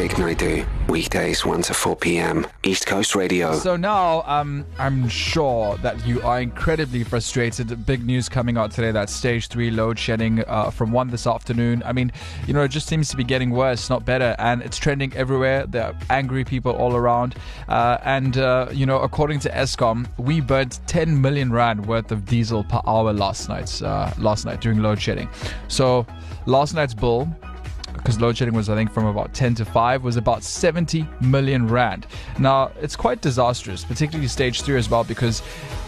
Vic Naidu. Weekdays 1 to 4 p.m. East Coast Radio. So now um, I'm sure that you are incredibly frustrated. Big news coming out today that stage three load shedding uh, from one this afternoon. I mean, you know, it just seems to be getting worse, not better. And it's trending everywhere. There are angry people all around. Uh, and, uh, you know, according to Eskom, we burnt 10 million Rand worth of diesel per hour last night, uh, last night during load shedding. So last night's bill because load shedding was, I think, from about 10 to 5, was about 70 million rand. Now, it's quite disastrous, particularly stage 3 as well, because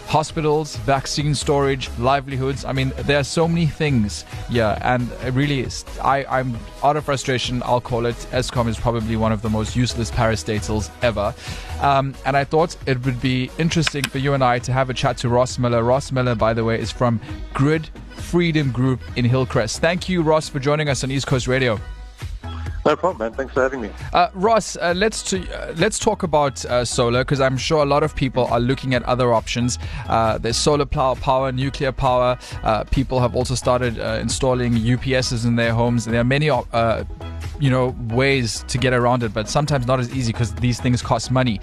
hospitals, vaccine storage, livelihoods. I mean, there are so many things. Yeah, and really, I, I'm out of frustration. I'll call it. Eskom is probably one of the most useless parastatals ever. Um, and I thought it would be interesting for you and I to have a chat to Ross Miller. Ross Miller, by the way, is from Grid Freedom Group in Hillcrest. Thank you, Ross, for joining us on East Coast Radio. No problem, man. Thanks for having me. Uh, Ross, uh, let's uh, let's talk about uh, solar because I'm sure a lot of people are looking at other options. Uh, there's solar power, nuclear power. Uh, people have also started installing UPSs in their homes. There are many you know ways to get around it, but sometimes not as easy because these things cost money.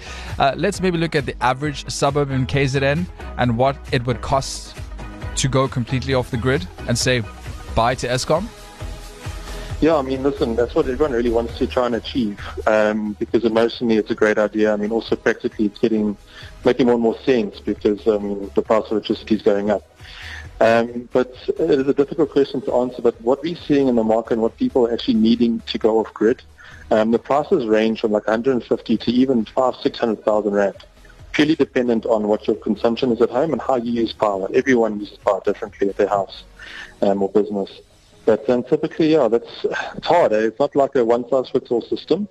Let's maybe look at the average suburb in KZN and what it would cost to go completely off the grid and say bye to Eskom. Yeah, I mean, listen, that's what everyone really wants to try and achieve um, because emotionally it's a great idea. I mean, also practically it's getting making more and more sense because um, the price of electricity is going up. Um, but it is a difficult question to answer. But what we're seeing in the market and what people are actually needing to go off grid, um, the prices range from like 150 to even five, six hundred thousand rand, purely dependent on what your consumption is at home and how you use power. Everyone uses power differently at their house um, or business. But um, typically, yeah, that's it's hard. Eh? It's not like a one-size-fits-all system.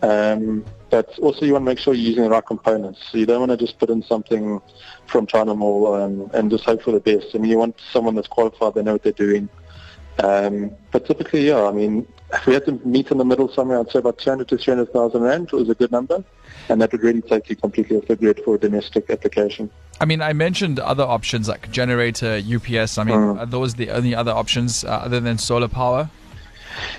Um, but also you want to make sure you're using the right components. So you don't want to just put in something from China Mall um, and just hope for the best. I mean, you want someone that's qualified, they know what they're doing. Um, but typically, yeah, I mean, if we had to meet in the middle somewhere, I'd say about 200 to 300,000 Rand was a good number. And that would really take you completely off the grid for a domestic application. I mean, I mentioned other options like generator, UPS. I mean, mm. are those the only other options uh, other than solar power?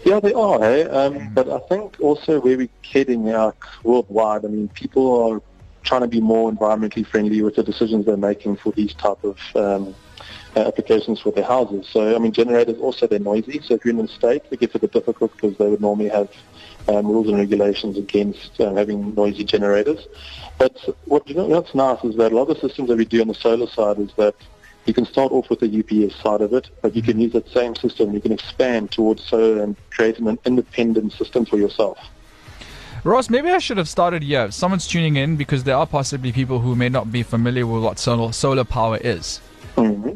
Yeah, they are. Eh? Um, mm. But I think also where we're heading out worldwide, I mean, people are trying to be more environmentally friendly with the decisions they're making for these type of um, uh, applications for their houses. So, I mean, generators also, they're noisy. So if you're in the state, it gets a bit difficult because they would normally have um, rules and regulations against uh, having noisy generators. But what you know, what's nice is that a lot of the systems that we do on the solar side is that you can start off with the UPS side of it, but you can use that same system. You can expand towards solar and create an independent system for yourself. Ross, maybe I should have started here. Someone's tuning in because there are possibly people who may not be familiar with what solar, solar power is. Mm-hmm.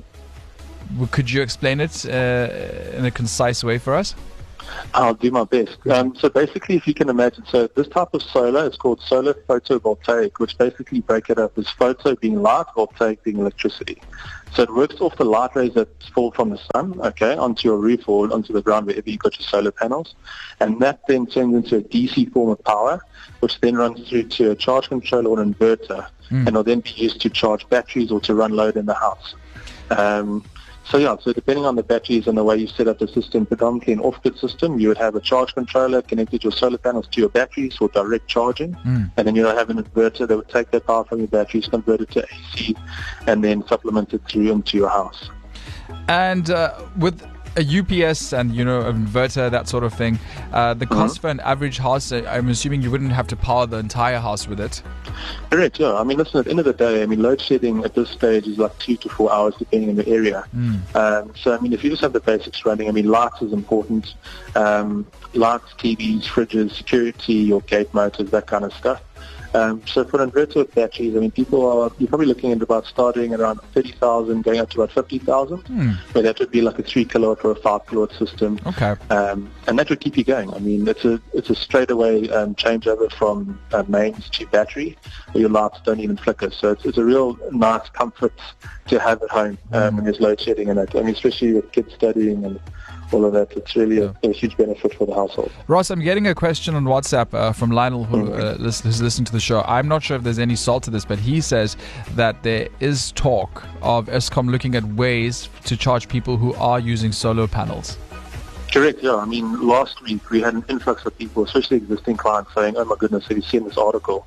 Could you explain it uh, in a concise way for us? I'll do my best. Um, so basically, if you can imagine, so this type of solar is called solar photovoltaic, which basically break it up as photo being light, voltaic being electricity. So it works off the light rays that fall from the sun, okay, onto your roof or onto the ground wherever you've got your solar panels. And that then turns into a DC form of power, which then runs through to a charge controller or an inverter, mm. and will then be used to charge batteries or to run load in the house. Um, so yeah, so depending on the batteries and the way you set up the system, predominantly an off-grid system, you would have a charge controller connected your solar panels to your batteries for direct charging, mm. and then you'll have an inverter that would take that power from your batteries, convert it to AC, and then supplement it through into your house. And uh, with a UPS and you know an inverter, that sort of thing. Uh, the cost mm-hmm. for an average house, uh, I'm assuming you wouldn't have to power the entire house with it. Correct. Yeah. I mean, listen. At the end of the day, I mean, load shedding at this stage is like two to four hours, depending on the area. Mm. Um, so, I mean, if you just have the basics running, I mean, lights is important. Um, lights, TVs, fridges, security, your gate motors, that kind of stuff. Um, so for inverter batteries, I mean, people are, you're probably looking at about starting around 30,000, going up to about 50,000. Hmm. But that would be like a 3 kilowatt or a 5 kilowatt system. Okay. Um, and that would keep you going. I mean, it's a, it's a straightaway um, changeover from uh, mains to battery where your lights don't even flicker. So it's, it's a real nice comfort to have at home um, mm. when there's load shedding in it. I mean, especially with kids studying and all of that. It's really yeah. a, a, huge benefit for the household. Ross, I'm getting a question on WhatsApp uh, from Lionel who mm-hmm. uh, has listened to the show. I'm not sure if there's any salt to this, but he says that there is talk of Eskom looking at ways to charge people who are using solar panels. Correct, yeah. I mean, last week we had an influx of people, especially existing clients, saying, oh my goodness, have you seen this article?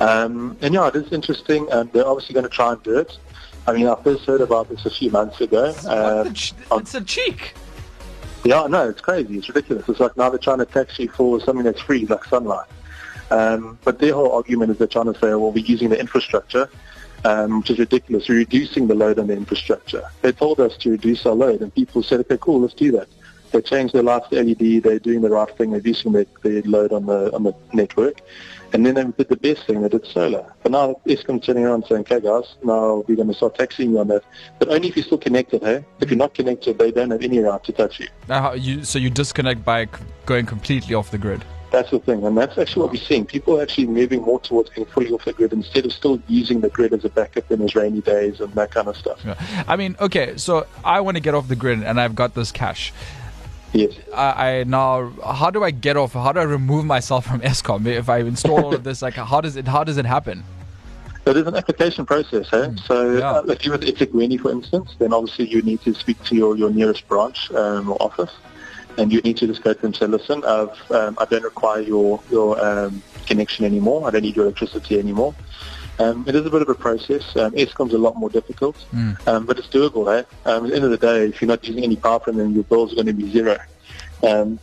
Um, and yeah, it is interesting, and they're obviously going to try and do it. I mean, I first heard about this a few months ago. Um, it's a cheek. Yeah, no, it's crazy. It's ridiculous. It's like now they're trying to tax you for something that's free, like sunlight. Um, but their whole argument is they're trying to say, well, we're using the infrastructure, um, which is ridiculous. We're reducing the load on the infrastructure. They told us to reduce our load, and people said, okay, cool, let's do that. They changed their lights to LED. They're doing the right thing, They're reducing their, their load on the on the network. And then they did the best thing, they did solar. But now Eskom's turning around saying, okay guys, now we're going to start taxing you on that. But only if you're still connected, hey? If you're not connected, they don't have any right to touch you. Now, you so you disconnect by going completely off the grid? That's the thing, and that's actually what we're seeing. People are actually moving more towards being fully off the grid instead of still using the grid as a backup in those rainy days and that kind of stuff. Yeah. I mean, okay, so I want to get off the grid and I've got this cash. Yes. I, I, now how do I get off? How do I remove myself from Eskom if I install all of this? Like how does it how does it happen? It is an application process. Eh? Mm. So yeah. uh, if you're at eThekwini, for instance, then obviously you need to speak to your, your nearest branch um, or office, and you need to just go to them and say, listen, I've, um, I don't require your your um, connection anymore. I don't need your electricity anymore. Um, it is a bit of a process. Um, Eskom's a lot more difficult, mm. um, but it's doable. Eh? Um, at the end of the day, if you're not using any power from them, your bills are going to be zero. Um,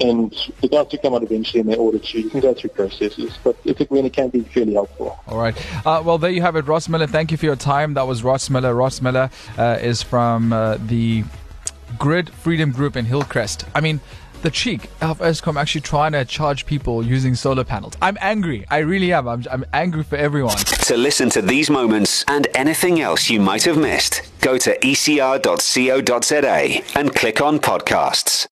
and the guys do come out eventually and they audit you. You can go through processes, but I think really can be fairly helpful. All right. Uh, well, there you have it, Ross Miller. Thank you for your time. That was Ross Miller. Ross Miller uh, is from uh, the Grid Freedom Group in Hillcrest. I mean, the cheek of Eskom actually trying to charge people using solar panels. I'm angry. I really am. I'm, I'm angry for everyone. To listen to these moments and anything else you might have missed, go to ecr.co.za and click on podcasts.